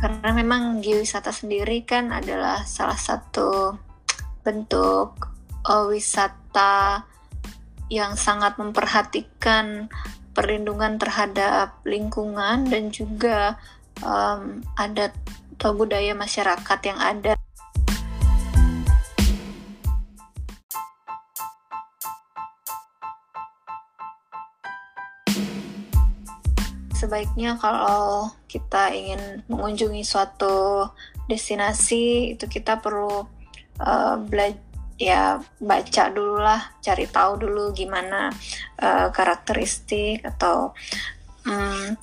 karena memang geowisata sendiri kan adalah salah satu bentuk uh, wisata yang sangat memperhatikan perlindungan terhadap lingkungan dan juga um, adat atau budaya masyarakat yang ada. Sebaiknya kalau kita ingin mengunjungi suatu destinasi itu kita perlu uh, belajar ya baca dulu lah, cari tahu dulu gimana uh, karakteristik atau um,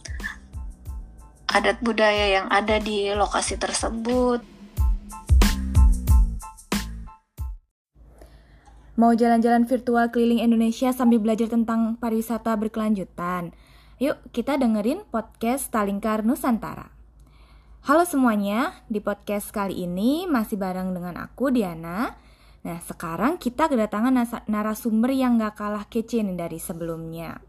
adat budaya yang ada di lokasi tersebut. Mau jalan-jalan virtual keliling Indonesia sambil belajar tentang pariwisata berkelanjutan? Yuk kita dengerin podcast Talingkar Nusantara. Halo semuanya, di podcast kali ini masih bareng dengan aku Diana Nah, sekarang kita kedatangan narasumber yang gak kalah kece nih dari sebelumnya.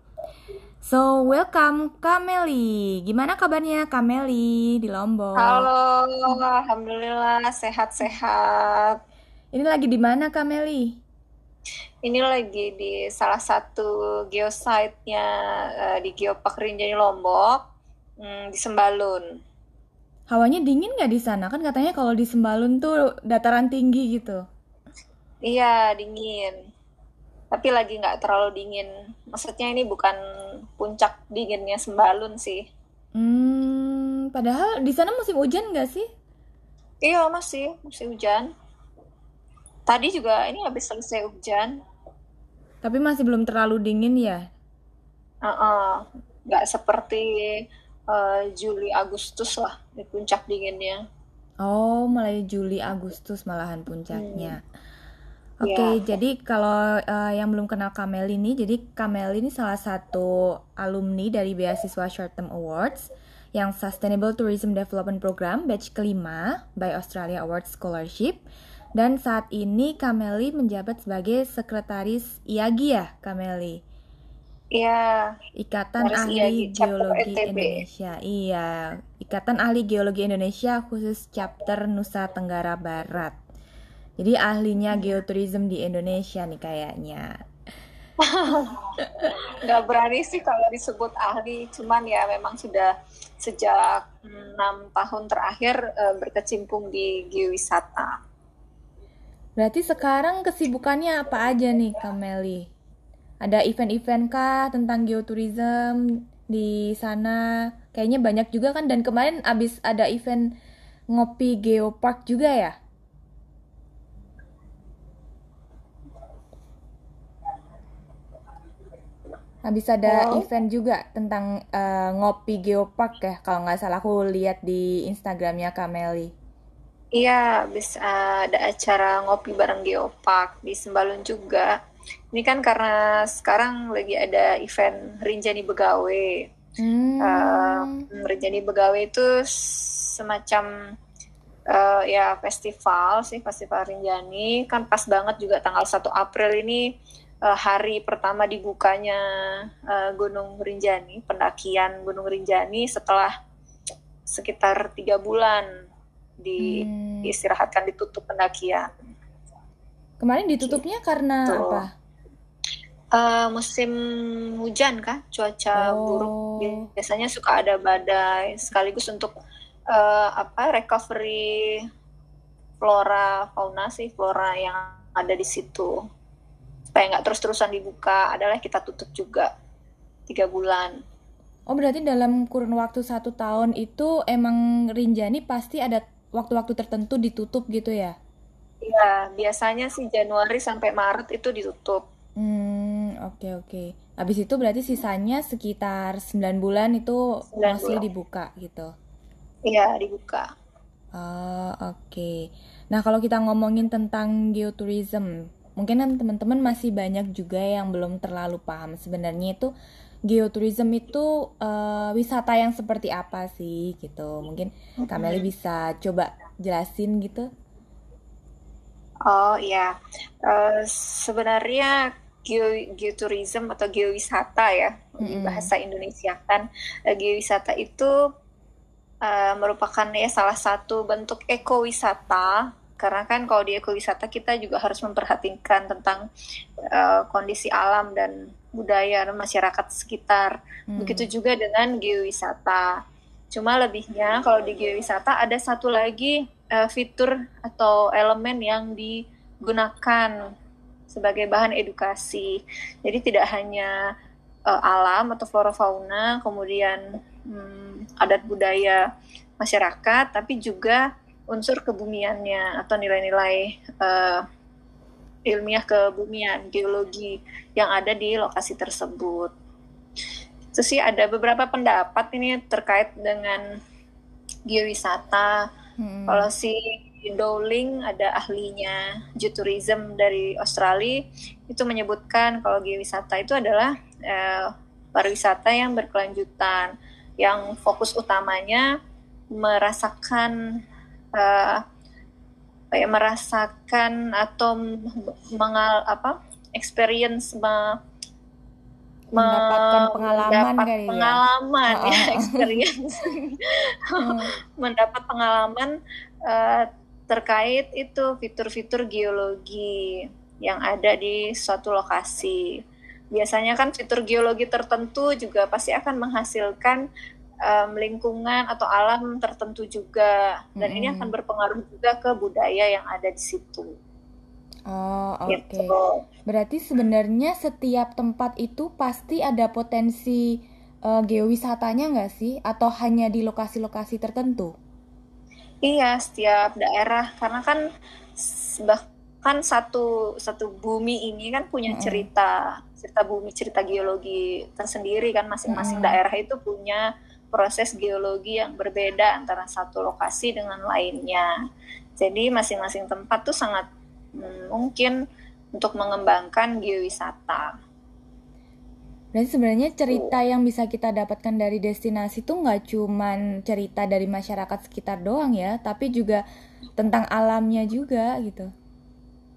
So, welcome Kameli. Gimana kabarnya Kameli di Lombok? Halo, alhamdulillah sehat-sehat. Ini lagi di mana Kameli? Ini lagi di salah satu geosite-nya uh, di Geopark Rinjani Lombok, hmm, di Sembalun. Hawanya dingin nggak di sana? Kan katanya kalau di Sembalun tuh dataran tinggi gitu. Iya, dingin. Tapi lagi nggak terlalu dingin. Maksudnya ini bukan puncak dinginnya Sembalun sih. Hmm, padahal di sana musim hujan nggak sih? Iya, masih musim hujan. Tadi juga ini habis selesai hujan. Tapi masih belum terlalu dingin ya? Uh -uh. Nggak seperti uh, Juli Agustus lah di puncak dinginnya. Oh, mulai Juli Agustus malahan puncaknya. Hmm. Oke, okay, ya. jadi kalau uh, yang belum kenal Kamel ini, jadi Kamel ini salah satu alumni dari beasiswa Short Term Awards yang Sustainable Tourism Development Program batch kelima by Australia Awards Scholarship. Dan saat ini Kameli menjabat sebagai sekretaris IAGI ya, Kameli? Iya. Ikatan Ahli IAGI, Geologi Indonesia. Iya, Ikatan Ahli Geologi Indonesia khusus chapter Nusa Tenggara Barat. Jadi ahlinya geotourism di Indonesia nih kayaknya. Gak berani sih kalau disebut ahli, cuman ya memang sudah sejak enam tahun terakhir uh, berkecimpung di geowisata. Berarti sekarang kesibukannya apa aja nih Kameli? Ada event-event kah tentang geotourism di sana? Kayaknya banyak juga kan dan kemarin abis ada event ngopi geopark juga ya? Habis ada oh. event juga tentang uh, ngopi geopark ya, kalau nggak salah aku lihat di Instagramnya Kameli. Iya, habis uh, ada acara ngopi bareng geopark di Sembalun juga. Ini kan karena sekarang lagi ada event Rinjani Begawe. Hmm. Uh, Rinjani Begawe itu semacam uh, ya festival sih, festival Rinjani. Kan pas banget juga tanggal 1 April ini uh, hari pertama dibukanya uh, Gunung Rinjani, pendakian Gunung Rinjani setelah sekitar tiga bulan di hmm. diistirahatkan ditutup pendakian. Kemarin ditutupnya karena gitu. apa? Uh, musim hujan kah, cuaca oh. buruk. Biasanya suka ada badai, sekaligus untuk uh, apa recovery flora fauna sih flora yang ada di situ supaya nggak terus-terusan dibuka adalah kita tutup juga tiga bulan. Oh berarti dalam kurun waktu satu tahun itu emang Rinjani pasti ada waktu-waktu tertentu ditutup gitu ya? Iya biasanya sih Januari sampai Maret itu ditutup. Hmm oke okay, oke. Okay. Habis itu berarti sisanya sekitar 9 bulan itu 9 masih bulan. dibuka gitu? Iya dibuka. Oh oke. Okay. Nah kalau kita ngomongin tentang geotourism, mungkin kan teman-teman masih banyak juga yang belum terlalu paham sebenarnya itu geotourism itu uh, wisata yang seperti apa sih gitu. Mungkin Kameli bisa coba jelasin gitu. Oh iya. Uh, sebenarnya geo geotourism atau geowisata ya mm -hmm. di bahasa Indonesia kan uh, geowisata itu uh, merupakan ya salah satu bentuk ekowisata. Karena kan kalau di ekowisata kita juga harus memperhatikan tentang uh, kondisi alam dan budaya masyarakat sekitar. Hmm. Begitu juga dengan geowisata. Cuma lebihnya kalau di geowisata ada satu lagi uh, fitur atau elemen yang digunakan sebagai bahan edukasi. Jadi tidak hanya uh, alam atau flora fauna, kemudian um, adat budaya masyarakat, tapi juga unsur kebumiannya atau nilai-nilai uh, ilmiah kebumian, geologi yang ada di lokasi tersebut. Itu sih ada beberapa pendapat ini terkait dengan geowisata. Hmm. Kalau si Dowling ada ahlinya geotourism dari Australia itu menyebutkan kalau geowisata itu adalah eh, pariwisata yang berkelanjutan yang fokus utamanya merasakan uh, kayak merasakan atau mengal apa experience me, mendapatkan pengalaman mendapat kali ya? pengalaman ya, ya experience hmm. mendapat pengalaman uh, terkait itu fitur-fitur geologi yang ada di suatu lokasi biasanya kan fitur geologi tertentu juga pasti akan menghasilkan um, lingkungan atau alam tertentu juga dan hmm. ini akan berpengaruh juga ke budaya yang ada di situ. Oh oke. Okay. Gitu. Berarti sebenarnya setiap tempat itu pasti ada potensi uh, geowisatanya nggak sih? Atau hanya di lokasi-lokasi tertentu? Iya setiap daerah karena kan bahkan satu satu bumi ini kan punya cerita cerita bumi cerita geologi tersendiri kan masing-masing -hmm. daerah itu punya proses geologi yang berbeda antara satu lokasi dengan lainnya. Jadi masing-masing tempat tuh sangat hmm, mungkin untuk mengembangkan geowisata. Berarti sebenarnya cerita yang bisa kita dapatkan dari destinasi itu nggak cuman cerita dari masyarakat sekitar doang ya, tapi juga tentang alamnya juga gitu.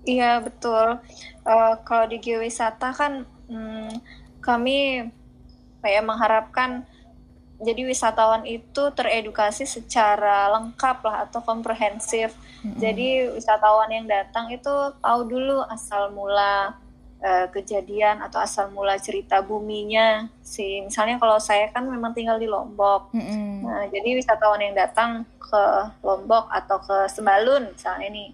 Iya betul. Uh, kalau di geowisata kan hmm, kami kayak mengharapkan jadi wisatawan itu teredukasi secara lengkap lah atau komprehensif. Mm-hmm. Jadi wisatawan yang datang itu tahu dulu asal mula uh, kejadian atau asal mula cerita buminya. Si misalnya kalau saya kan memang tinggal di Lombok. Mm-hmm. Nah, jadi wisatawan yang datang ke Lombok atau ke Sembalun misalnya ini.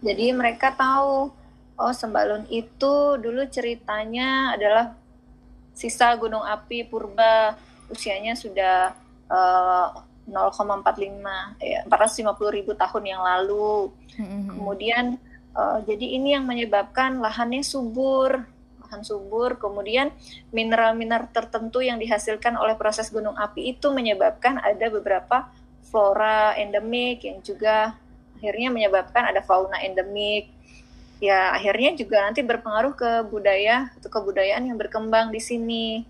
Jadi mereka tahu oh Sembalun itu dulu ceritanya adalah sisa gunung api purba usianya sudah uh, 0,45 ya 450 ribu tahun yang lalu. Mm-hmm. Kemudian uh, jadi ini yang menyebabkan lahannya subur, lahan subur. Kemudian mineral-mineral tertentu yang dihasilkan oleh proses gunung api itu menyebabkan ada beberapa flora endemik yang juga akhirnya menyebabkan ada fauna endemik. Ya akhirnya juga nanti berpengaruh ke budaya atau kebudayaan yang berkembang di sini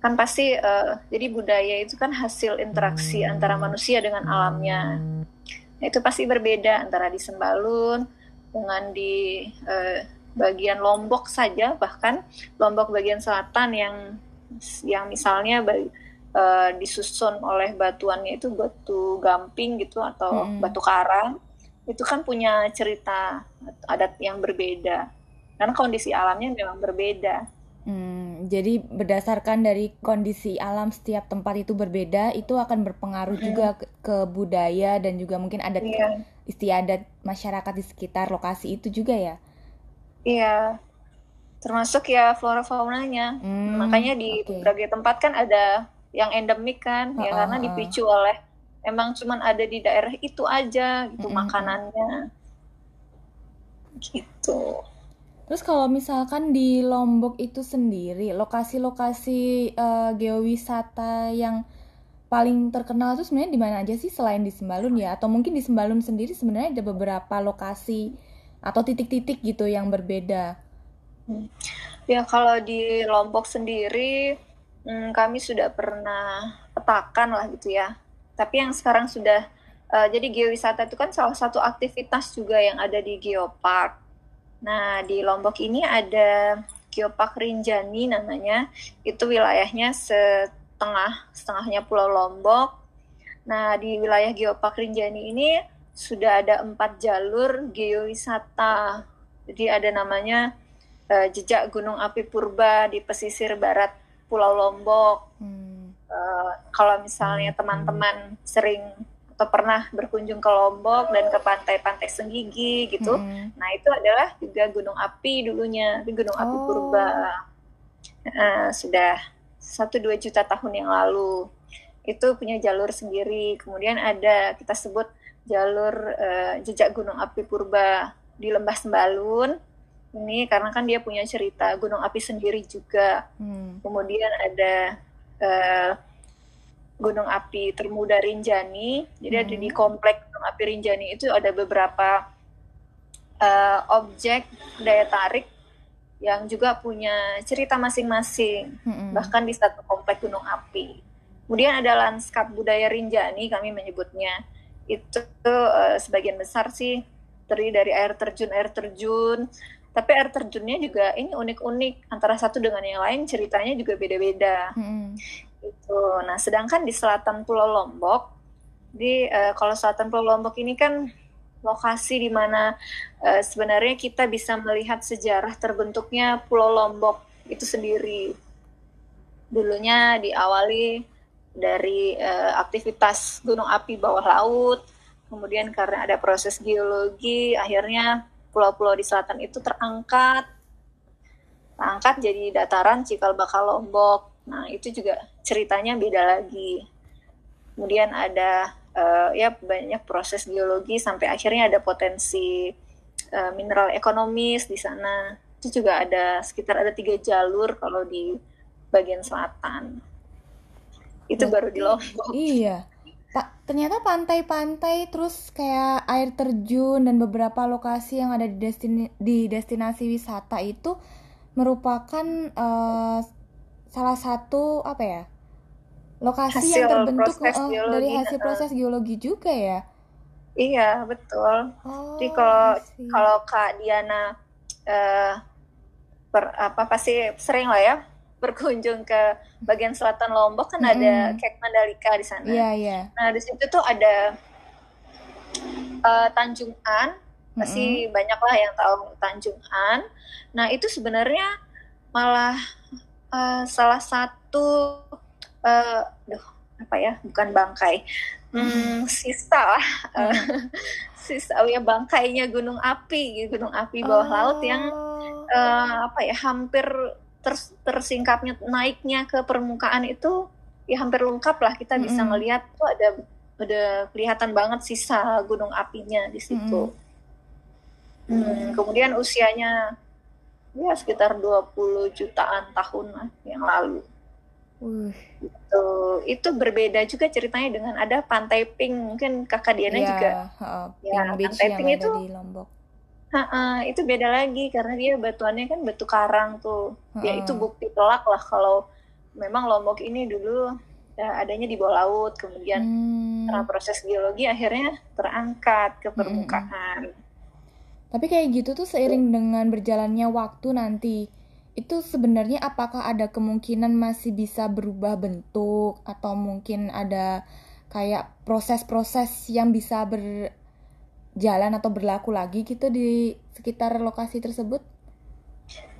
kan pasti uh, jadi budaya itu kan hasil interaksi antara manusia dengan alamnya. Nah, itu pasti berbeda antara di Sembalun dengan di uh, bagian Lombok saja bahkan Lombok bagian selatan yang yang misalnya uh, disusun oleh batuannya itu batu gamping gitu atau hmm. batu karang itu kan punya cerita adat yang berbeda. Karena kondisi alamnya memang berbeda Hmm, jadi berdasarkan dari kondisi alam setiap tempat itu berbeda, itu akan berpengaruh hmm. juga ke, ke budaya dan juga mungkin adat yeah. istiadat masyarakat di sekitar lokasi itu juga ya. Iya, termasuk ya flora faunanya. Hmm, Makanya di okay. berbagai tempat kan ada yang endemik kan, uh, ya uh, karena dipicu oleh emang cuman ada di daerah itu aja gitu hmm, makanannya. Gitu. Terus kalau misalkan di Lombok itu sendiri, lokasi-lokasi uh, geowisata yang paling terkenal itu sebenarnya di mana aja sih selain di Sembalun ya? Atau mungkin di Sembalun sendiri sebenarnya ada beberapa lokasi atau titik-titik gitu yang berbeda? Hmm. Ya kalau di Lombok sendiri hmm, kami sudah pernah petakan lah gitu ya. Tapi yang sekarang sudah uh, jadi geowisata itu kan salah satu aktivitas juga yang ada di Geopark Nah, di Lombok ini ada Geopark Rinjani namanya. Itu wilayahnya setengah, setengahnya Pulau Lombok. Nah, di wilayah Geopark Rinjani ini sudah ada empat jalur geowisata. Jadi ada namanya uh, jejak Gunung Api Purba di pesisir barat Pulau Lombok. Hmm. Uh, kalau misalnya hmm. teman-teman sering atau pernah berkunjung ke Lombok dan ke pantai-pantai Senggigi gitu, hmm. nah itu adalah juga gunung api dulunya, gunung oh. api Purba. Uh, sudah satu dua juta tahun yang lalu itu punya jalur sendiri. Kemudian ada kita sebut jalur uh, jejak gunung api purba di Lembah Sembalun. Ini karena kan dia punya cerita gunung api sendiri juga. Hmm. Kemudian ada uh, gunung api termuda Rinjani. Jadi hmm. ada di hmm. komplek gunung api Rinjani itu ada beberapa uh, objek daya tarik yang juga punya cerita masing-masing, hmm. bahkan di satu komplek gunung api. Kemudian ada lanskap budaya Rinjani kami menyebutnya. Itu uh, sebagian besar sih terdiri dari air terjun air terjun. Tapi air terjunnya juga ini unik-unik antara satu dengan yang lain ceritanya juga beda-beda. Hmm. Itu. Nah, sedangkan di selatan Pulau Lombok, di uh, kalau selatan Pulau Lombok ini kan lokasi di mana uh, sebenarnya kita bisa melihat sejarah terbentuknya Pulau Lombok itu sendiri. Dulunya diawali dari uh, aktivitas gunung api bawah laut. Kemudian karena ada proses geologi, akhirnya pulau-pulau di selatan itu terangkat, terangkat jadi dataran cikal bakal Lombok. Nah itu juga ceritanya beda lagi. Kemudian ada uh, ya banyak proses geologi sampai akhirnya ada potensi uh, mineral ekonomis di sana. Itu juga ada sekitar ada tiga jalur kalau di bagian selatan itu Berarti, baru di Lombok iya Pak, ternyata pantai-pantai terus kayak air terjun dan beberapa lokasi yang ada di destin di destinasi wisata itu merupakan uh, salah satu apa ya lokasi hasil yang terbentuk uh, dari hasil proses geologi juga ya iya betul oh, jadi kalau kalau kak Diana uh, per, apa pasti sering lah ya berkunjung ke bagian selatan Lombok kan hmm. ada Kek Mandalika di sana. Yeah. Yeah. Nah, di situ tuh ada uh, Tanjung An, masih mm -hmm. banyak lah yang tahu Tanjung An. Nah, itu sebenarnya malah uh, salah satu uh, duh, apa ya? Bukan bangkai. Hmm, sisa lah. Mm. sisa oh ya bangkainya gunung api, gunung api bawah oh. laut yang uh, apa ya? hampir ter, tersingkapnya naiknya ke permukaan itu ya hampir lengkap lah kita bisa mm -hmm. melihat tuh ada ada kelihatan banget sisa gunung apinya di situ. Mm -hmm. hmm, kemudian usianya ya sekitar 20 jutaan tahun lah yang lalu. Uh. Itu itu berbeda juga ceritanya dengan ada pantai Pink mungkin kakak Diana yeah, juga. Uh, ya, pantai Pink itu di Lombok Ha-ha, itu beda lagi karena dia batuannya kan batu karang tuh. Ya itu bukti telak lah kalau memang Lombok ini dulu ya, adanya di bawah laut, kemudian hmm. karena proses geologi akhirnya terangkat ke permukaan. Hmm. Tapi kayak gitu tuh seiring dengan berjalannya waktu nanti, itu sebenarnya apakah ada kemungkinan masih bisa berubah bentuk atau mungkin ada kayak proses-proses yang bisa ber jalan atau berlaku lagi gitu di sekitar lokasi tersebut?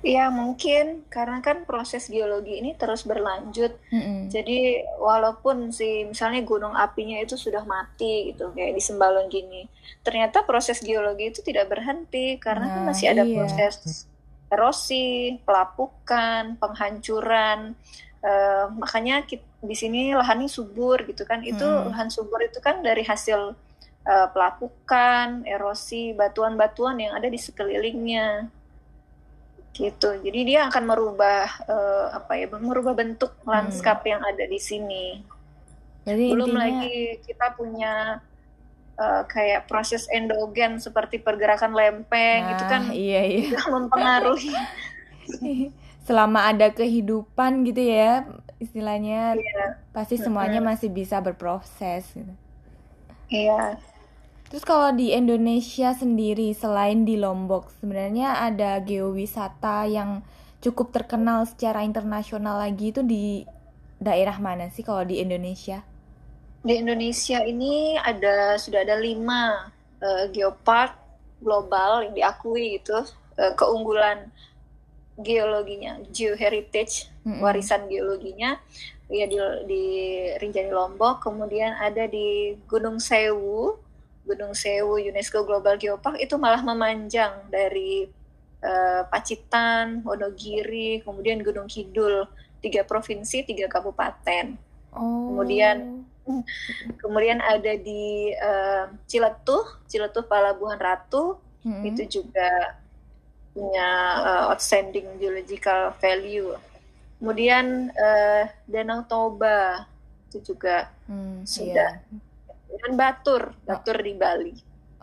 Iya mungkin karena kan proses geologi ini terus berlanjut. Mm-hmm. Jadi walaupun si misalnya gunung apinya itu sudah mati gitu kayak di Sembalun gini, ternyata proses geologi itu tidak berhenti karena kan nah, kan masih ada iya. proses erosi, pelapukan, penghancuran. Uh, makanya kita, di sini lahannya subur gitu kan. Itu mm. lahan subur itu kan dari hasil uh, pelapukan, erosi, batuan-batuan yang ada di sekelilingnya. Gitu. Jadi dia akan merubah uh, apa ya, merubah bentuk hmm. lanskap yang ada di sini. Jadi Belum intinya... lagi kita punya uh, kayak proses endogen seperti pergerakan lempeng nah, itu kan iya, iya. mempengaruhi. Selama ada kehidupan gitu ya, istilahnya iya. pasti semuanya masih bisa berproses. Gitu. Iya. Terus kalau di Indonesia sendiri selain di Lombok, sebenarnya ada geowisata yang cukup terkenal secara internasional lagi itu di daerah mana sih kalau di Indonesia? Di Indonesia ini ada sudah ada lima uh, geopark global yang diakui itu uh, keunggulan geologinya, geoheritage, mm -hmm. warisan geologinya ya di, di Rinjani Lombok, kemudian ada di Gunung Sewu, Gunung Sewu UNESCO Global Geopark itu malah memanjang dari uh, Pacitan, Wonogiri, kemudian Gunung Kidul, tiga provinsi, tiga kabupaten. Oh. Kemudian kemudian ada di uh, Ciletuh, Ciletuh Palabuhan Ratu, hmm. itu juga punya uh, outstanding geological value kemudian uh, Danau Toba itu juga hmm, sudah iya. Dan Batur Batur oh. di Bali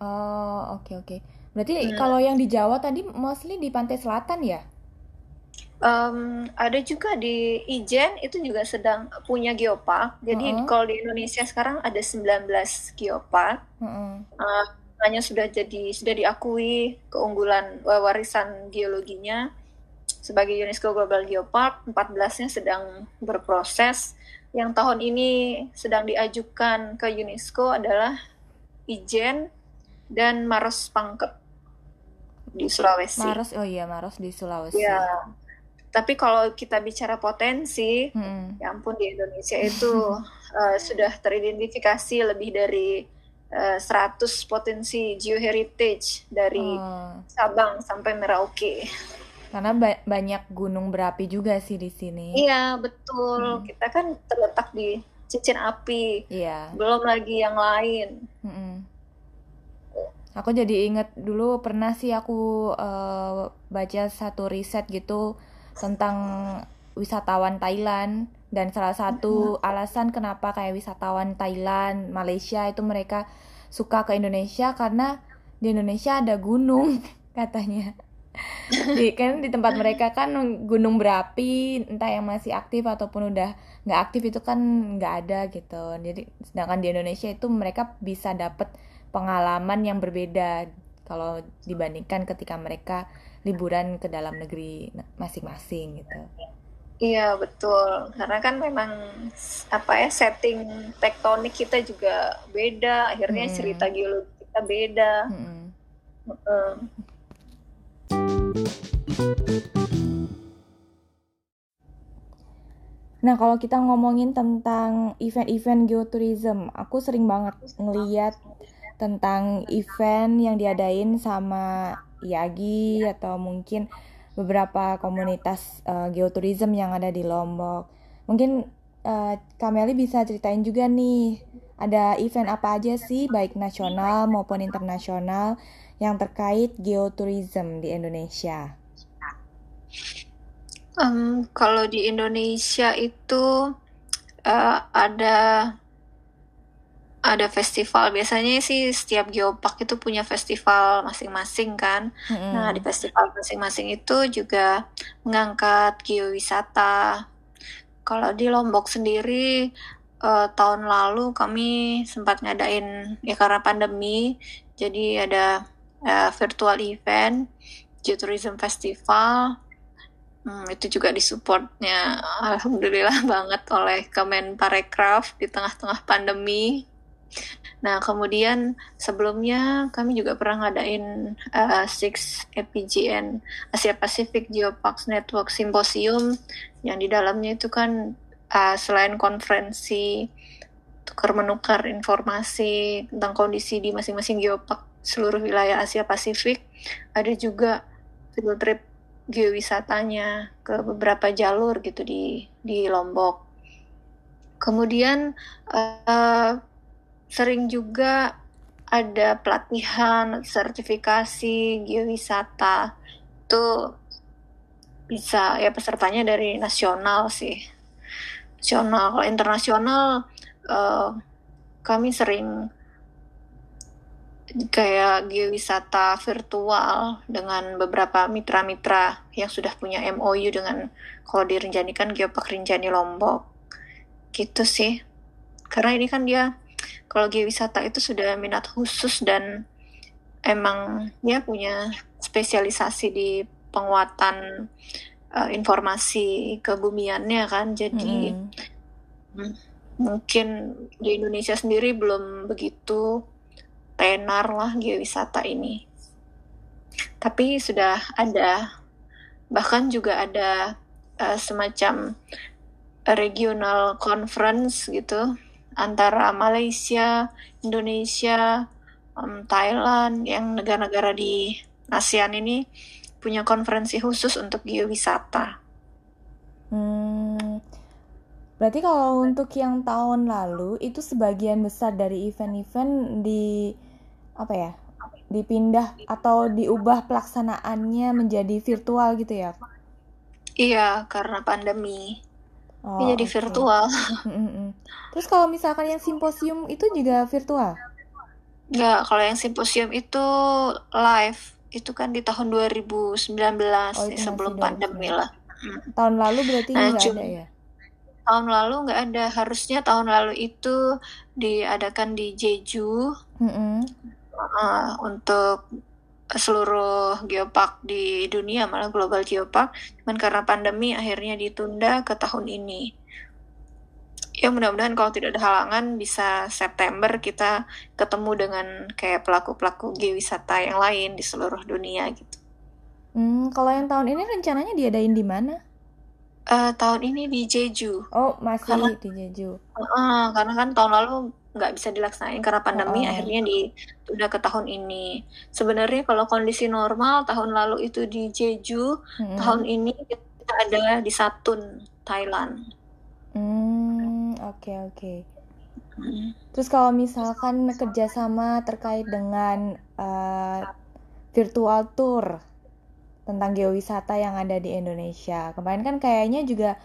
oh oke okay, oke okay. berarti hmm. kalau yang di Jawa tadi mostly di pantai selatan ya Um, ada juga di Ijen itu juga sedang punya geopark. Jadi uh -huh. kalau di Indonesia sekarang ada 19 geopark. Uh -huh. uh, hanya sudah jadi sudah diakui keunggulan warisan geologinya sebagai UNESCO Global Geopark, 14-nya sedang berproses. Yang tahun ini sedang diajukan ke UNESCO adalah Ijen dan Maros Pangkep di Sulawesi. Maros, oh iya Maros di Sulawesi. Ya. Tapi kalau kita bicara potensi, hmm. ya ampun di Indonesia itu uh, sudah teridentifikasi lebih dari uh, eh, 100 potensi geoheritage dari oh. Sabang sampai Merauke. Karena ba banyak gunung berapi juga sih di sini. Iya, betul. Hmm. Kita kan terletak di cincin api. Iya. Belum lagi yang lain. Hmm. Aku jadi inget dulu pernah sih aku uh, baca satu riset gitu tentang wisatawan Thailand dan salah satu hmm. alasan kenapa kayak wisatawan Thailand, Malaysia itu mereka suka ke Indonesia karena di Indonesia ada gunung katanya di kan di tempat mereka kan gunung berapi entah yang masih aktif ataupun udah nggak aktif itu kan nggak ada gitu jadi sedangkan di Indonesia itu mereka bisa dapet pengalaman yang berbeda kalau dibandingkan ketika mereka liburan ke dalam negeri masing-masing gitu Iya betul, karena kan memang apa ya setting tektonik kita juga beda, akhirnya hmm. cerita geologi kita beda. Hmm. Hmm. Nah, kalau kita ngomongin tentang event-event geotourism, aku sering banget ngeliat tentang event yang diadain sama Yagi atau mungkin beberapa komunitas uh, geotourism yang ada di Lombok. Mungkin uh, Kameli bisa ceritain juga nih, ada event apa aja sih, baik nasional maupun internasional yang terkait geotourism di Indonesia? Um, kalau di Indonesia itu uh, ada ada festival biasanya sih setiap geopark itu punya festival masing-masing kan. Mm-hmm. Nah di festival masing-masing itu juga mengangkat geowisata. Kalau di Lombok sendiri uh, tahun lalu kami sempat ngadain ya karena pandemi jadi ada uh, virtual event Geotourism Festival. Hmm, itu juga disupportnya alhamdulillah banget oleh Kemen Parekraf di tengah-tengah pandemi. Nah, kemudian sebelumnya kami juga pernah ngadain uh, Six APGN Asia Pacific Geoparks Network Symposium yang di dalamnya itu kan uh, selain konferensi tukar menukar informasi tentang kondisi di masing-masing geopark seluruh wilayah Asia Pasifik. Ada juga field trip geowisatanya ke beberapa jalur gitu di di Lombok. Kemudian uh, sering juga ada pelatihan sertifikasi geowisata itu bisa ya pesertanya dari nasional sih nasional kalau internasional uh, kami sering kayak geowisata virtual dengan beberapa mitra-mitra yang sudah punya MOU dengan kalau direnjanikan Geopark Rinjani Lombok. Gitu sih. Karena ini kan dia kalau geowisata itu sudah minat khusus dan emang ya punya spesialisasi di penguatan uh, informasi kebumiannya kan. Jadi mm. mungkin di Indonesia sendiri belum begitu tenar lah geowisata ini. Tapi sudah ada, bahkan juga ada uh, semacam regional conference gitu antara Malaysia, Indonesia, um, Thailand, yang negara-negara di ASEAN ini punya konferensi khusus untuk geowisata. Hmm, berarti kalau untuk yang tahun lalu itu sebagian besar dari event-event di apa ya dipindah atau diubah pelaksanaannya menjadi virtual gitu ya? Iya, karena pandemi. Oh, jadi okay. virtual. Terus kalau misalkan yang simposium itu juga virtual? Enggak, kalau yang simposium itu live. Itu kan di tahun 2019 oh, sebelum pandemi lah. Tahun lalu berarti nah, nggak ada ya? Tahun lalu nggak ada. Harusnya tahun lalu itu diadakan di Jeju. Mm -hmm. Uh, untuk seluruh geopark di dunia malah global geopark cuman karena pandemi akhirnya ditunda ke tahun ini ya mudah-mudahan kalau tidak ada halangan bisa September kita ketemu dengan kayak pelaku-pelaku geowisata yang lain di seluruh dunia gitu. Hmm, kalau yang tahun ini rencananya diadain di mana? Uh, tahun ini di Jeju. Oh, masih karena, di Jeju. Uh, karena kan tahun lalu nggak bisa dilaksanain karena pandemi oh. akhirnya ditunda ke tahun ini. Sebenarnya kalau kondisi normal tahun lalu itu di Jeju, hmm. tahun ini kita ada di Satun, Thailand. Hmm, oke okay, oke. Okay. Hmm. Terus kalau misalkan kerjasama terkait dengan uh, virtual tour tentang geowisata yang ada di Indonesia, kemarin kan kayaknya juga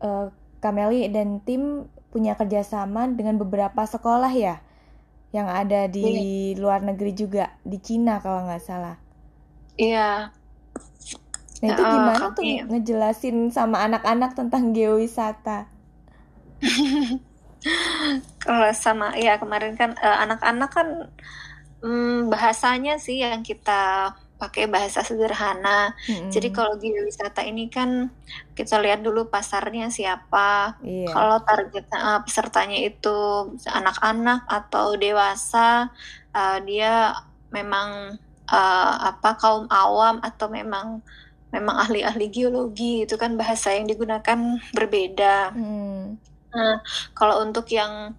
uh, Kameli dan tim punya kerjasama dengan beberapa sekolah ya yang ada di iya. luar negeri juga di Cina kalau nggak salah. Iya. Nah itu gimana uh, tuh iya. ngejelasin sama anak-anak tentang geowisata? kalau sama ya kemarin kan eh, anak-anak uh, kan um, bahasanya sih yang kita pakai bahasa sederhana. Hmm. Jadi kalau wisata ini kan kita lihat dulu pasarnya siapa. Yeah. Kalau target uh, pesertanya itu anak-anak atau dewasa, uh, dia memang uh, apa kaum awam atau memang memang ahli-ahli geologi itu kan bahasa yang digunakan berbeda. Hmm. Nah, kalau untuk yang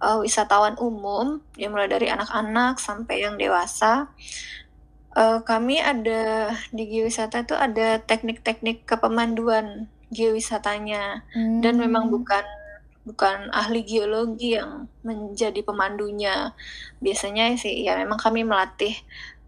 uh, wisatawan umum, yang mulai dari anak-anak sampai yang dewasa, Uh, kami ada di geowisata itu ada teknik-teknik kepemanduan geowisatanya hmm. dan memang bukan bukan ahli geologi yang menjadi pemandunya. Biasanya sih ya memang kami melatih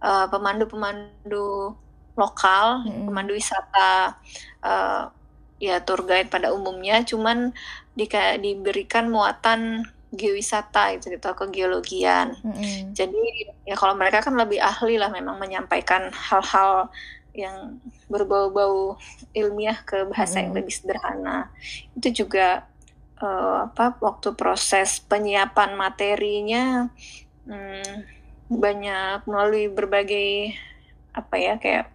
uh, pemandu-pemandu lokal, hmm. pemandu wisata uh, ya tour guide pada umumnya cuman di, diberikan muatan geowisata itu gitu ke geologian. Mm-hmm. Jadi ya kalau mereka kan lebih ahli lah memang menyampaikan hal-hal yang berbau-bau ilmiah ke bahasa mm-hmm. yang lebih sederhana. Itu juga uh, apa waktu proses penyiapan materinya hmm, banyak melalui berbagai apa ya kayak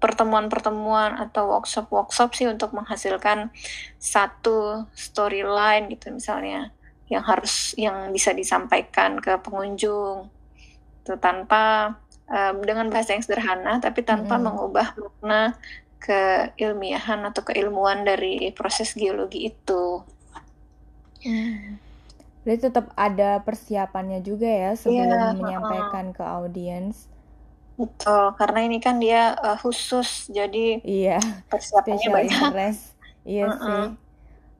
pertemuan-pertemuan atau workshop-workshop sih untuk menghasilkan satu storyline gitu misalnya yang harus yang bisa disampaikan ke pengunjung itu tanpa um, dengan bahasa yang sederhana tapi tanpa hmm. mengubah makna keilmiahan atau keilmuan dari proses geologi itu. Hmm. Jadi tetap ada persiapannya juga ya sebelum yeah, menyampaikan uh, ke audiens. Betul, karena ini kan dia uh, khusus, jadi iya, persiapannya banyak. Interest. Iya uh -uh. sih.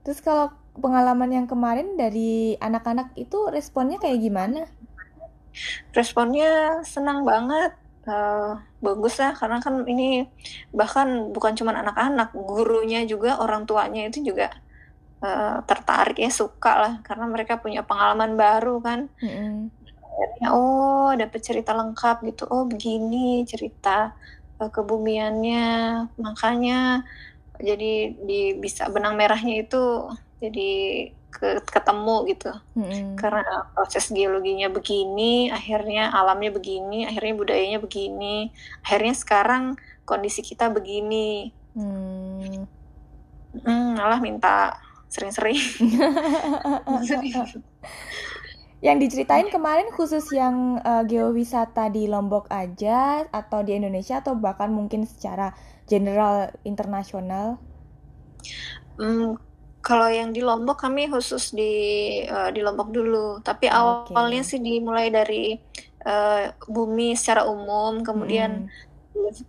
Terus kalau pengalaman yang kemarin dari anak-anak itu responnya kayak gimana? Responnya senang banget, uh, bagus lah karena kan ini bahkan bukan cuma anak-anak, gurunya juga orang tuanya itu juga uh, tertarik ya suka lah karena mereka punya pengalaman baru kan. Mm-hmm. oh dapat cerita lengkap gitu, oh begini cerita uh, kebumiannya, makanya jadi di bisa benang merahnya itu jadi ke, ketemu gitu hmm. karena proses geologinya begini akhirnya alamnya begini akhirnya budayanya begini akhirnya sekarang kondisi kita begini hmm. Hmm, malah minta sering-sering. yang diceritain kemarin khusus yang uh, geowisata di Lombok aja atau di Indonesia atau bahkan mungkin secara general internasional? Hmm, kalau yang di Lombok kami khusus di uh, di Lombok dulu, tapi okay. awalnya sih dimulai dari uh, bumi secara umum, kemudian hmm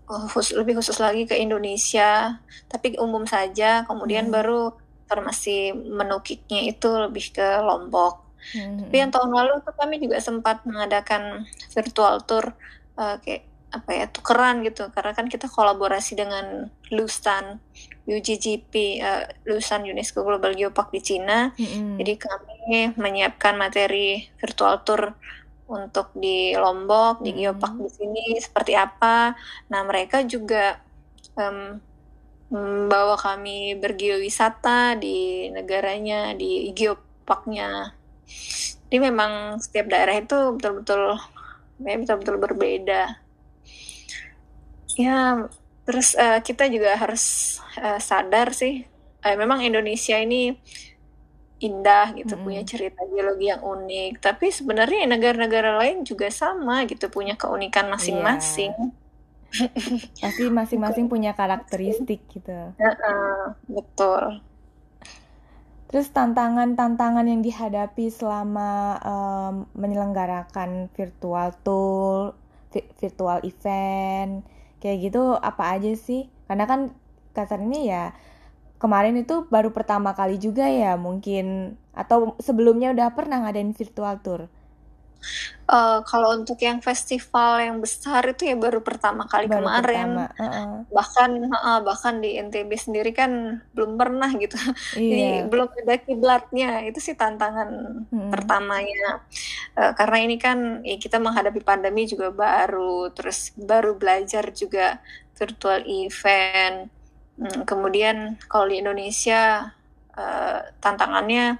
khusus lebih khusus lagi ke Indonesia tapi umum saja kemudian hmm. baru informasi menukiknya itu lebih ke Lombok hmm. tapi yang tahun lalu tuh kami juga sempat mengadakan virtual tour uh, kayak apa ya tukeran gitu karena kan kita kolaborasi dengan Lusan UGGP uh, eh, Lusan UNESCO Global Geopark di Cina hmm. jadi kami menyiapkan materi virtual tour untuk di Lombok, di Geopark di sini seperti apa. Nah, mereka juga um, membawa kami bergeowisata di negaranya, di geoparknya. Jadi memang setiap daerah itu betul-betul betul-betul berbeda. Ya, terus uh, kita juga harus uh, sadar sih, uh, memang Indonesia ini indah gitu hmm. punya cerita geologi yang unik. Tapi sebenarnya negara-negara lain juga sama gitu punya keunikan masing-masing. Yeah. pasti masing-masing punya karakteristik gitu. Uh -uh, betul. Terus tantangan-tantangan yang dihadapi selama um, menyelenggarakan virtual tool virtual event kayak gitu apa aja sih karena kan kasarnya ya kemarin itu baru pertama kali juga ya mungkin atau sebelumnya udah pernah ngadain virtual tour? Uh, kalau untuk yang festival yang besar itu ya baru pertama kali baru kemarin. Pertama. Uh -uh. Bahkan uh, bahkan di NTB sendiri kan belum pernah gitu. Iya. Jadi belum ada kiblatnya. Itu sih tantangan hmm. pertamanya. Uh, karena ini kan ya kita menghadapi pandemi juga baru, terus baru belajar juga virtual event Hmm, kemudian kalau di Indonesia uh, tantangannya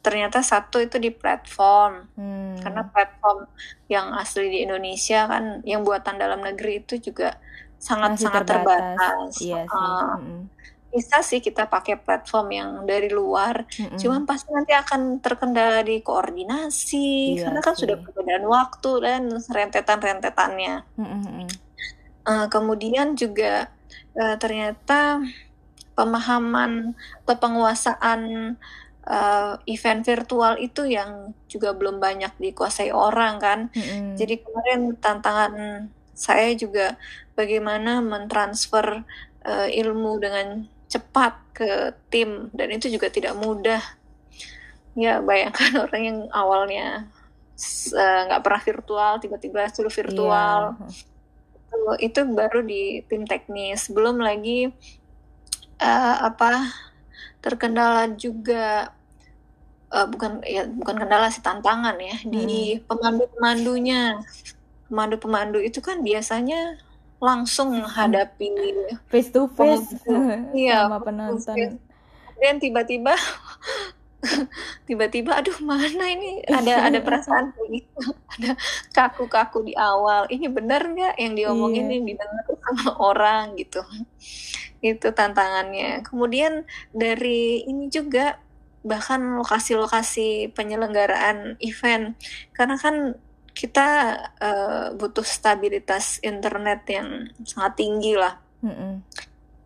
ternyata satu itu di platform hmm. karena platform yang asli di Indonesia kan yang buatan dalam negeri itu juga sangat Masih sangat terbatas. terbatas. Iya sih. Uh, hmm. Bisa sih kita pakai platform yang dari luar, hmm. cuman pasti nanti akan terkendala di koordinasi iya karena kan sih. sudah perbedaan waktu dan rentetan-rentetannya. Hmm. Uh, kemudian juga uh, ternyata pemahaman atau penguasaan uh, event virtual itu yang juga belum banyak dikuasai orang kan. Mm-hmm. Jadi kemarin tantangan saya juga bagaimana mentransfer uh, ilmu dengan cepat ke tim dan itu juga tidak mudah. Ya bayangkan orang yang awalnya nggak uh, pernah virtual tiba-tiba sudah virtual. Yeah itu baru di tim teknis belum lagi uh, apa terkendala juga uh, bukan ya bukan kendala sih tantangan ya hmm. di pemandu pemandunya pemandu pemandu itu kan biasanya langsung menghadapi face to face iya, sama penonton. Dan tiba-tiba tiba-tiba aduh mana ini? Ada ada perasaan begitu ada kaku-kaku di awal. Ini benar nggak yang diomongin yeah. yang didengar sama orang? Gitu. Itu tantangannya. Kemudian dari ini juga bahkan lokasi-lokasi penyelenggaraan event karena kan kita uh, butuh stabilitas internet yang sangat tinggi lah mm -hmm.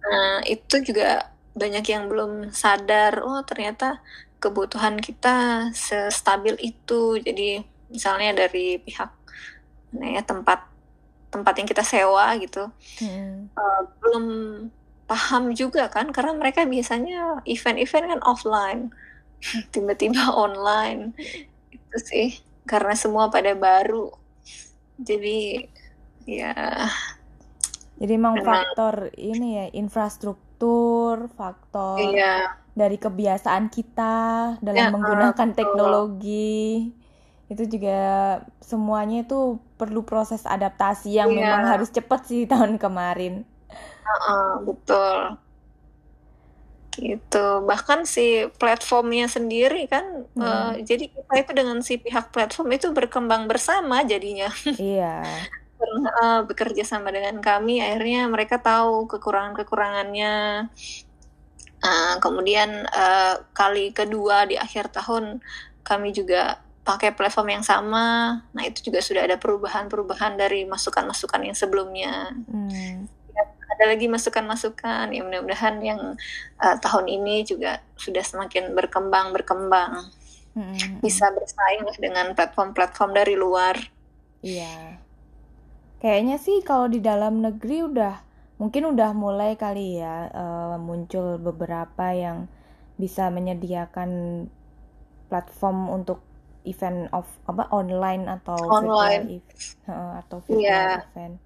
nah itu juga banyak yang belum sadar oh ternyata kebutuhan kita sestabil itu jadi misalnya dari pihak ya tempat tempat yang kita sewa gitu hmm. uh, belum paham juga kan karena mereka biasanya event-event kan offline tiba-tiba online. Itu sih karena semua pada baru. Jadi ya. Jadi memang faktor ini ya infrastruktur faktor iya. dari kebiasaan kita dalam ya, menggunakan uh, teknologi. Itu juga semuanya itu perlu proses adaptasi yang ya. memang harus cepat sih tahun kemarin. Uh, betul. Gitu. Bahkan si platformnya sendiri kan, hmm. uh, jadi kita itu dengan si pihak platform itu berkembang bersama jadinya. Iya. uh, bekerja sama dengan kami, akhirnya mereka tahu kekurangan-kekurangannya, Uh, kemudian uh, kali kedua di akhir tahun kami juga pakai platform yang sama. Nah itu juga sudah ada perubahan-perubahan dari masukan-masukan yang sebelumnya. Hmm. Ada lagi masukan-masukan. Ya mudah-mudahan yang uh, tahun ini juga sudah semakin berkembang berkembang. Hmm. Bisa bersaing dengan platform-platform dari luar. Iya. Kayaknya sih kalau di dalam negeri udah mungkin udah mulai kali ya uh, muncul beberapa yang bisa menyediakan platform untuk event of apa online atau online virtual uh, atau virtual yeah. event.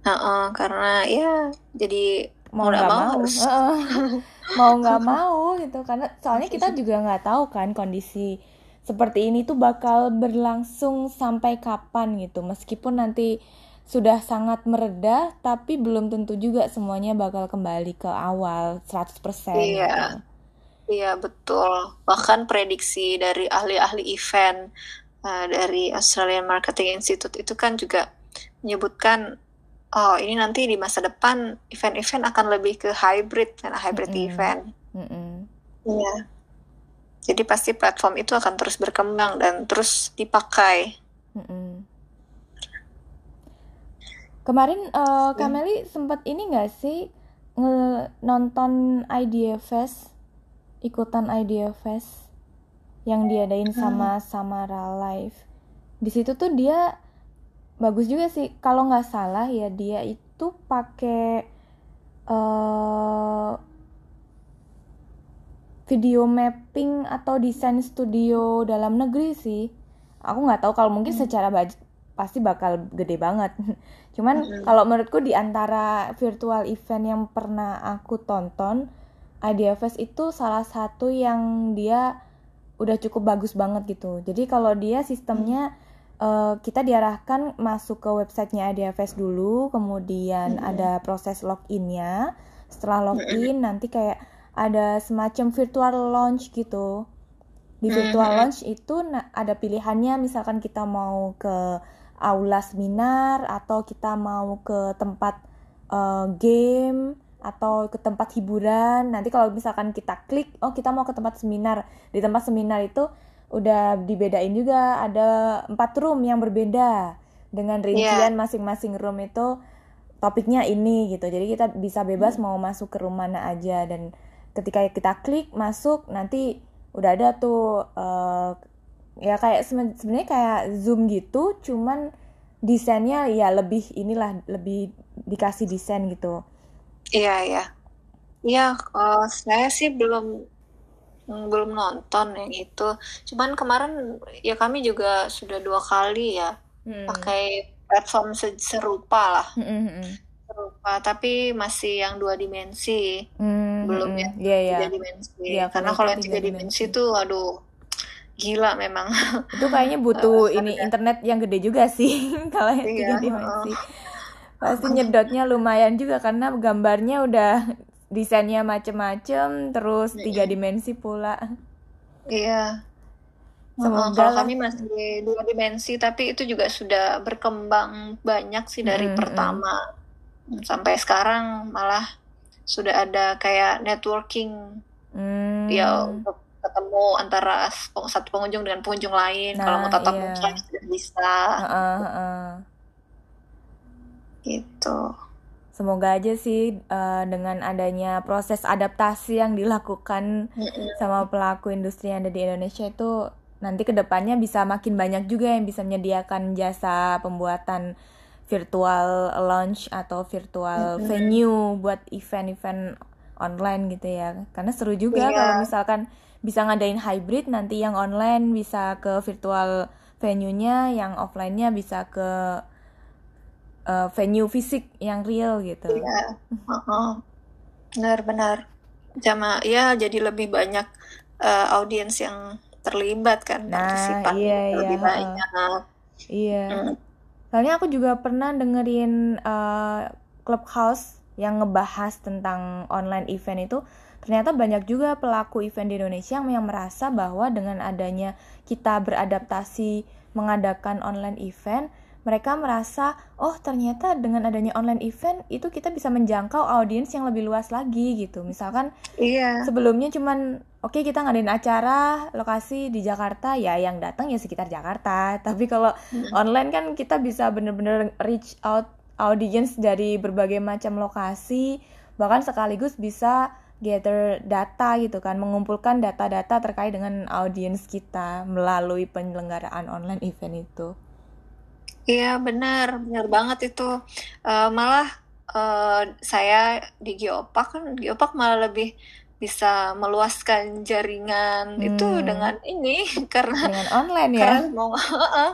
Uh -uh, karena ya jadi mau nggak mau, mau, uh, mau nggak mau gitu karena soalnya kita juga nggak tahu kan kondisi seperti ini tuh bakal berlangsung sampai kapan gitu meskipun nanti sudah sangat mereda tapi belum tentu juga semuanya bakal kembali ke awal 100% Iya. Gitu. Iya, betul. Bahkan prediksi dari ahli-ahli event uh, dari Australian Marketing Institute itu kan juga menyebutkan oh, ini nanti di masa depan event-event akan lebih ke hybrid karena hybrid mm -hmm. event. Mm -hmm. Iya. Jadi pasti platform itu akan terus berkembang dan terus dipakai. Mm -hmm. Kemarin uh, Kameli sempat ini nggak sih nonton Idea Fest, ikutan Idea Fest yang diadain hmm. sama Samara Live. Di situ tuh dia bagus juga sih. Kalau nggak salah ya dia itu pakai uh, video mapping atau desain studio dalam negeri sih. Aku nggak tahu kalau mungkin hmm. secara pasti bakal gede banget. Cuman mm-hmm. kalau menurutku di antara virtual event yang pernah aku tonton, IdeaFest itu salah satu yang dia udah cukup bagus banget gitu. Jadi kalau dia sistemnya mm-hmm. Uh, kita diarahkan masuk ke websitenya IdeaFest dulu, kemudian mm-hmm. ada proses loginnya. Setelah login mm-hmm. nanti kayak ada semacam virtual launch gitu. Di virtual launch itu ada pilihannya misalkan kita mau ke aula seminar atau kita mau ke tempat uh, game atau ke tempat hiburan nanti kalau misalkan kita klik oh kita mau ke tempat seminar di tempat seminar itu udah dibedain juga ada empat room yang berbeda. Dengan rincian masing masing-masing room itu topiknya ini gitu. Jadi kita bisa bebas hmm. mau masuk ke room mana aja. Dan ketika kita klik masuk nanti udah ada tuh uh, ya kayak sebenarnya kayak zoom gitu cuman desainnya ya lebih inilah lebih dikasih desain gitu. Iya iya. Iya uh, saya sih belum belum nonton yang itu cuman kemarin ya kami juga sudah dua kali ya hmm. pakai platform serupa lah hmm. hmm, hmm. serupa tapi masih yang dua dimensi hmm. belum ya yeah, yeah. tiga dimensi yeah, karena kalau yang tiga dimensi, dimensi tuh aduh gila memang itu kayaknya butuh uh, ini internet yang gede juga sih kalau yang tiga iya, dimensi pasti nyedotnya lumayan juga karena gambarnya udah desainnya macem-macem terus tiga dimensi pula. Iya. Semoga kalau kami masih dua dimensi tapi itu juga sudah berkembang banyak sih dari hmm, pertama. Hmm. sampai sekarang malah sudah ada kayak networking. Hmm. ya untuk ketemu antara satu pengunjung dengan pengunjung lain. Nah, kalau mau tatap iya. muka sudah bisa. Uh, uh, uh. gitu semoga aja sih uh, dengan adanya proses adaptasi yang dilakukan sama pelaku industri yang ada di Indonesia itu nanti ke depannya bisa makin banyak juga yang bisa menyediakan jasa pembuatan virtual launch atau virtual mm -hmm. venue buat event-event online gitu ya karena seru juga yeah. kalau misalkan bisa ngadain hybrid nanti yang online bisa ke virtual venue-nya yang offline-nya bisa ke uh, venue fisik yang real gitu. Iya. Uh-uh. Benar-benar. Sama ya jadi lebih banyak uh, audiens yang terlibat kan nah, iya, lebih iya. banyak. Iya. Hmm. Soalnya aku juga pernah dengerin uh, Clubhouse yang ngebahas tentang online event itu ternyata banyak juga pelaku event di Indonesia yang, yang merasa bahwa dengan adanya kita beradaptasi mengadakan online event mereka merasa oh ternyata dengan adanya online event itu kita bisa menjangkau audiens yang lebih luas lagi gitu misalkan iya. sebelumnya cuman oke okay, kita ngadain acara lokasi di Jakarta ya yang datang ya sekitar Jakarta tapi kalau hmm. online kan kita bisa bener-bener reach out audiens dari berbagai macam lokasi bahkan sekaligus bisa gather data gitu kan, mengumpulkan data-data terkait dengan audiens kita melalui penyelenggaraan online event itu. Iya benar, benar banget itu. Uh, malah uh, saya di Geopark kan Geopark malah lebih bisa meluaskan jaringan hmm. itu dengan ini karena dengan online ya karena mau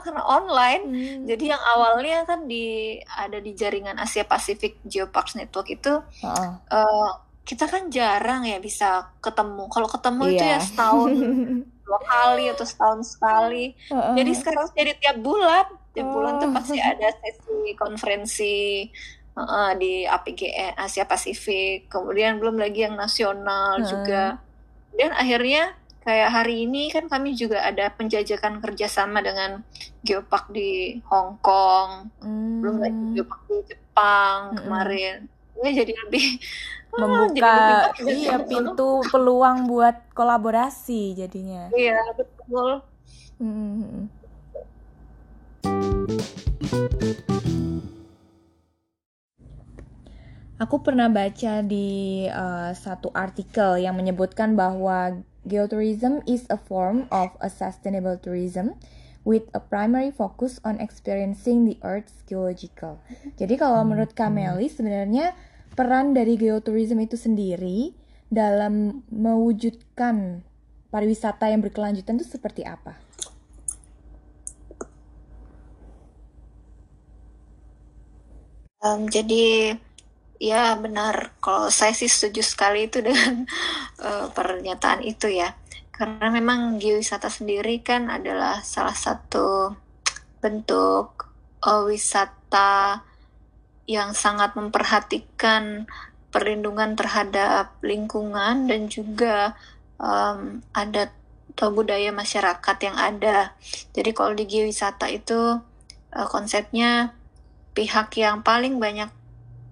karena online hmm. jadi yang awalnya kan di ada di jaringan Asia Pasifik Geoparks Network itu uh -uh. Uh, kita kan jarang ya bisa ketemu. Kalau ketemu yeah. itu ya setahun dua kali atau setahun sekali. Uh -uh. Jadi sekarang jadi tiap bulan, tiap uh. bulan tuh pasti ada sesi konferensi uh, di APGN Asia Pasifik. Kemudian belum lagi yang nasional uh. juga. Dan akhirnya kayak hari ini kan kami juga ada penjajakan kerjasama dengan Geopark di Hong Kong, mm. belum lagi hmm. Geopark di Jepang mm -hmm. kemarin. Ini jadi lebih membuka iya pintu peluang buat kolaborasi jadinya. Iya betul. Hmm. Aku pernah baca di uh, satu artikel yang menyebutkan bahwa geotourism is a form of a sustainable tourism with a primary focus on experiencing the Earth's geological. Jadi kalau menurut Kameli sebenarnya peran dari geotourism itu sendiri dalam mewujudkan pariwisata yang berkelanjutan itu seperti apa? Um, jadi ya benar kalau saya sih setuju sekali itu dengan uh, pernyataan itu ya karena memang geowisata sendiri kan adalah salah satu bentuk uh, wisata yang sangat memperhatikan perlindungan terhadap lingkungan dan juga um, adat atau budaya masyarakat yang ada. Jadi kalau di geowisata itu uh, konsepnya pihak yang paling banyak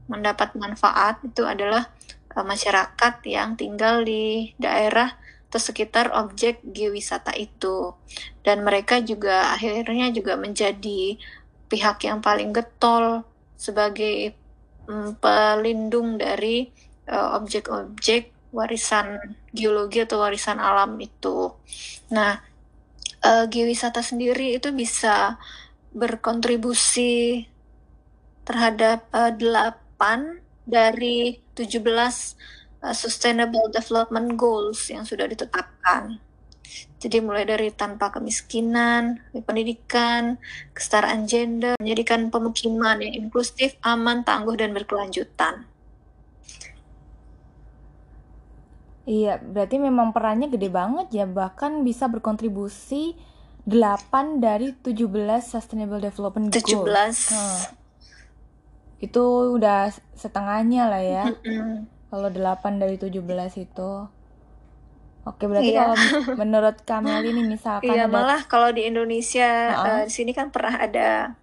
mendapat manfaat itu adalah uh, masyarakat yang tinggal di daerah atau sekitar objek geowisata itu. Dan mereka juga akhirnya juga menjadi pihak yang paling getol sebagai um, pelindung dari eh, objek-objek warisan geologi atau warisan alam itu. Nah, uh, geowisata sendiri itu bisa berkontribusi terhadap uh, 8 dari 17 uh, Sustainable Development Goals yang sudah ditetapkan. Jadi mulai dari tanpa kemiskinan, pendidikan, kesetaraan gender, menjadikan pemukiman yang inklusif, aman, tangguh, dan berkelanjutan. Iya, berarti memang perannya gede banget ya, bahkan bisa berkontribusi 8 dari 17 Sustainable Development Goals. 17. Hmm. Itu udah setengahnya lah ya. Kalau 8 dari 17 itu. Oke, berarti iya. kalau menurut Kamel ini misalkan Iya, ada... malah kalau di Indonesia uh -uh. uh, di sini kan pernah ada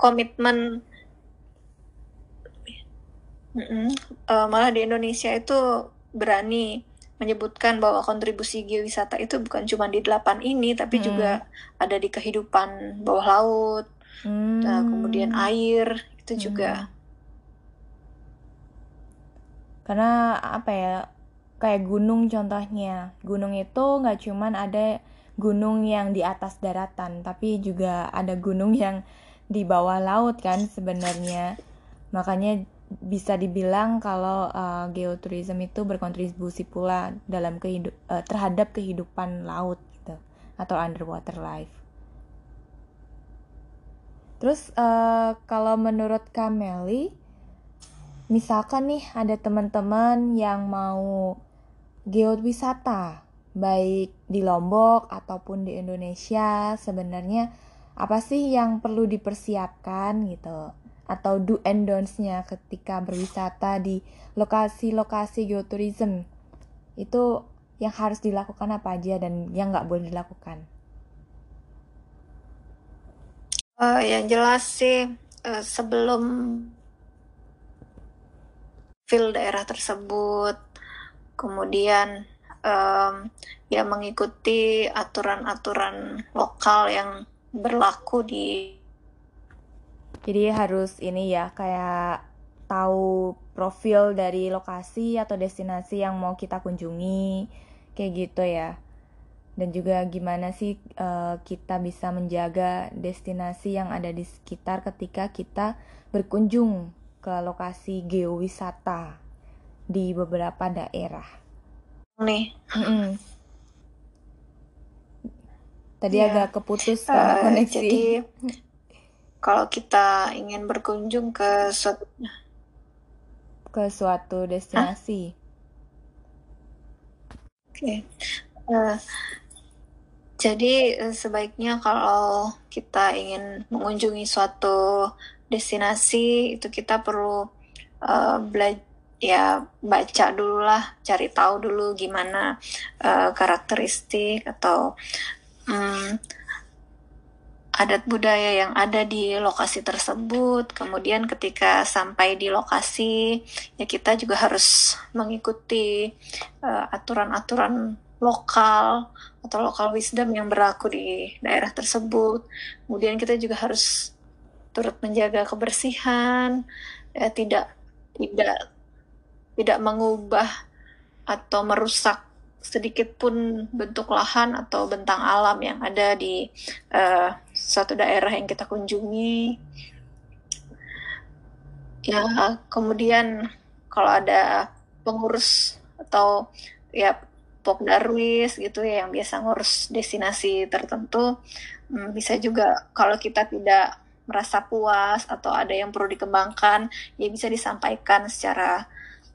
komitmen mm -mm, uh, malah di Indonesia itu berani menyebutkan bahwa kontribusi geowisata itu bukan cuma di delapan ini tapi hmm. juga ada di kehidupan bawah laut, hmm. uh, kemudian air itu juga. Karena apa ya? kayak gunung contohnya gunung itu nggak cuman ada gunung yang di atas daratan tapi juga ada gunung yang di bawah laut kan sebenarnya makanya bisa dibilang kalau uh, geoturism itu berkontribusi pula dalam kehidup uh, terhadap kehidupan laut gitu atau underwater life. Terus uh, kalau menurut Kameli, misalkan nih ada teman-teman yang mau geowisata baik di Lombok ataupun di Indonesia sebenarnya apa sih yang perlu dipersiapkan gitu? Atau do and don'ts-nya ketika berwisata di lokasi-lokasi geotourism. Itu yang harus dilakukan apa aja dan yang nggak boleh dilakukan? Uh, yang jelas sih uh, sebelum feel daerah tersebut, kemudian um, ya mengikuti aturan-aturan lokal yang berlaku di. Jadi harus ini ya kayak tahu profil dari lokasi atau destinasi yang mau kita kunjungi kayak gitu ya dan juga gimana sih uh, kita bisa menjaga destinasi yang ada di sekitar ketika kita berkunjung ke lokasi geowisata di beberapa daerah. Nih. Mm -mm. Tadi ya. agak keputus karena uh, koneksi. Jadi kalau kita ingin berkunjung ke suatu ke suatu destinasi. Oke. Okay. Uh, eh, jadi eh, sebaiknya kalau kita ingin mengunjungi suatu destinasi itu kita perlu uh, eh, belajar ya baca dulu lah, cari tahu dulu gimana uh, karakteristik atau um, adat budaya yang ada di lokasi tersebut. Kemudian ketika sampai di lokasi, ya kita juga harus mengikuti aturan-aturan uh, lokal atau lokal wisdom yang berlaku di daerah tersebut. Kemudian kita juga harus turut menjaga kebersihan, ya, tidak tidak tidak mengubah atau merusak sedikit pun bentuk lahan atau bentang alam yang ada di uh, suatu daerah yang kita kunjungi. Ya, kemudian kalau ada pengurus atau ya Darwis gitu ya yang biasa ngurus destinasi tertentu hmm, bisa juga kalau kita tidak merasa puas atau ada yang perlu dikembangkan ya bisa disampaikan secara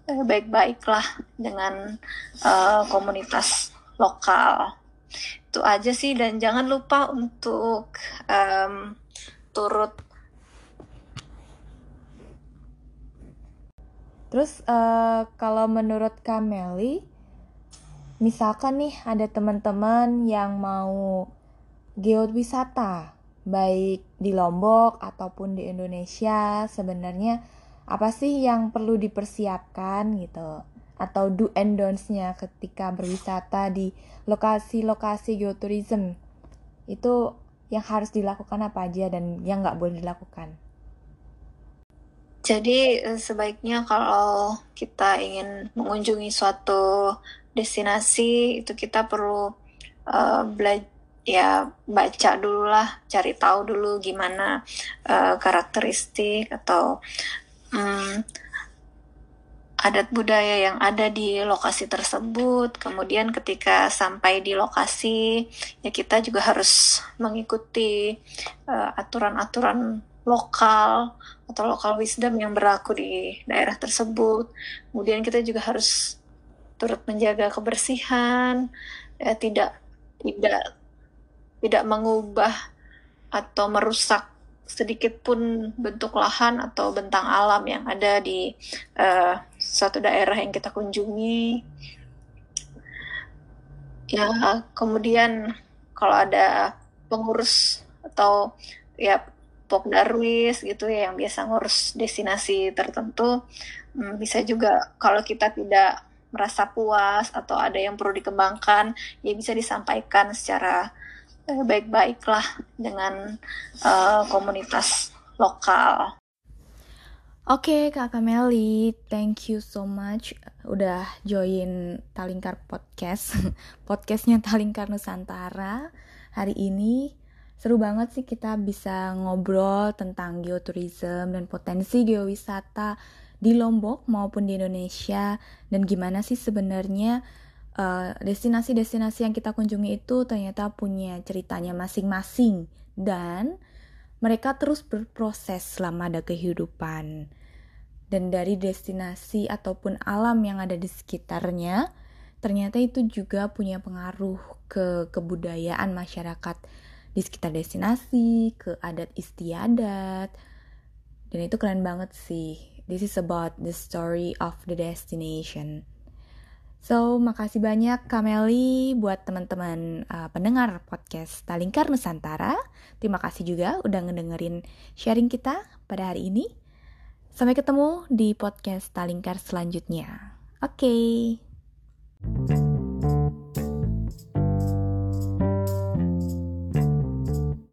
eh, baik-baik lah dengan uh, komunitas lokal. Itu aja sih dan jangan lupa untuk um, turut Terus uh, kalau menurut Kameli, misalkan nih ada teman-teman yang mau geowisata baik di Lombok ataupun di Indonesia sebenarnya apa sih yang perlu dipersiapkan gitu? Atau do and don'ts-nya ketika berwisata di lokasi-lokasi geotourism itu yang harus dilakukan apa aja dan yang nggak boleh dilakukan? Jadi eh, sebaiknya kalau kita ingin mengunjungi suatu destinasi itu kita perlu uh, belajar ya baca dulu lah cari tahu dulu gimana uh, karakteristik atau um, adat budaya yang ada di lokasi tersebut. Kemudian ketika sampai di lokasi ya kita juga harus mengikuti uh, aturan-aturan lokal atau lokal wisdom yang berlaku di daerah tersebut. Kemudian kita juga harus turut menjaga kebersihan, ya, tidak tidak tidak mengubah atau merusak sedikit pun bentuk lahan atau bentang alam yang ada di uh, suatu daerah yang kita kunjungi. Ya, kemudian kalau ada pengurus atau ya Darwis gitu ya yang biasa ngurus destinasi tertentu, hmm, bisa juga kalau kita tidak merasa puas atau ada yang perlu dikembangkan ya bisa disampaikan secara eh, baik-baik lah dengan uh, komunitas lokal. Oke okay, Kak Meli, thank you so much udah join Talingkar Podcast, podcastnya Talingkar Nusantara hari ini. Seru banget sih kita bisa ngobrol tentang geotourism dan potensi geowisata di Lombok maupun di Indonesia dan gimana sih sebenarnya destinasi-destinasi uh, yang kita kunjungi itu ternyata punya ceritanya masing-masing dan mereka terus berproses selama ada kehidupan dan dari destinasi ataupun alam yang ada di sekitarnya ternyata itu juga punya pengaruh ke kebudayaan masyarakat di sekitar destinasi, ke adat istiadat. Dan itu keren banget sih. This is about the story of the destination. So, makasih banyak Kameli buat teman-teman uh, pendengar podcast Talingkar Nusantara. Terima kasih juga udah ngedengerin sharing kita pada hari ini. Sampai ketemu di podcast Talingkar selanjutnya. Oke. Okay.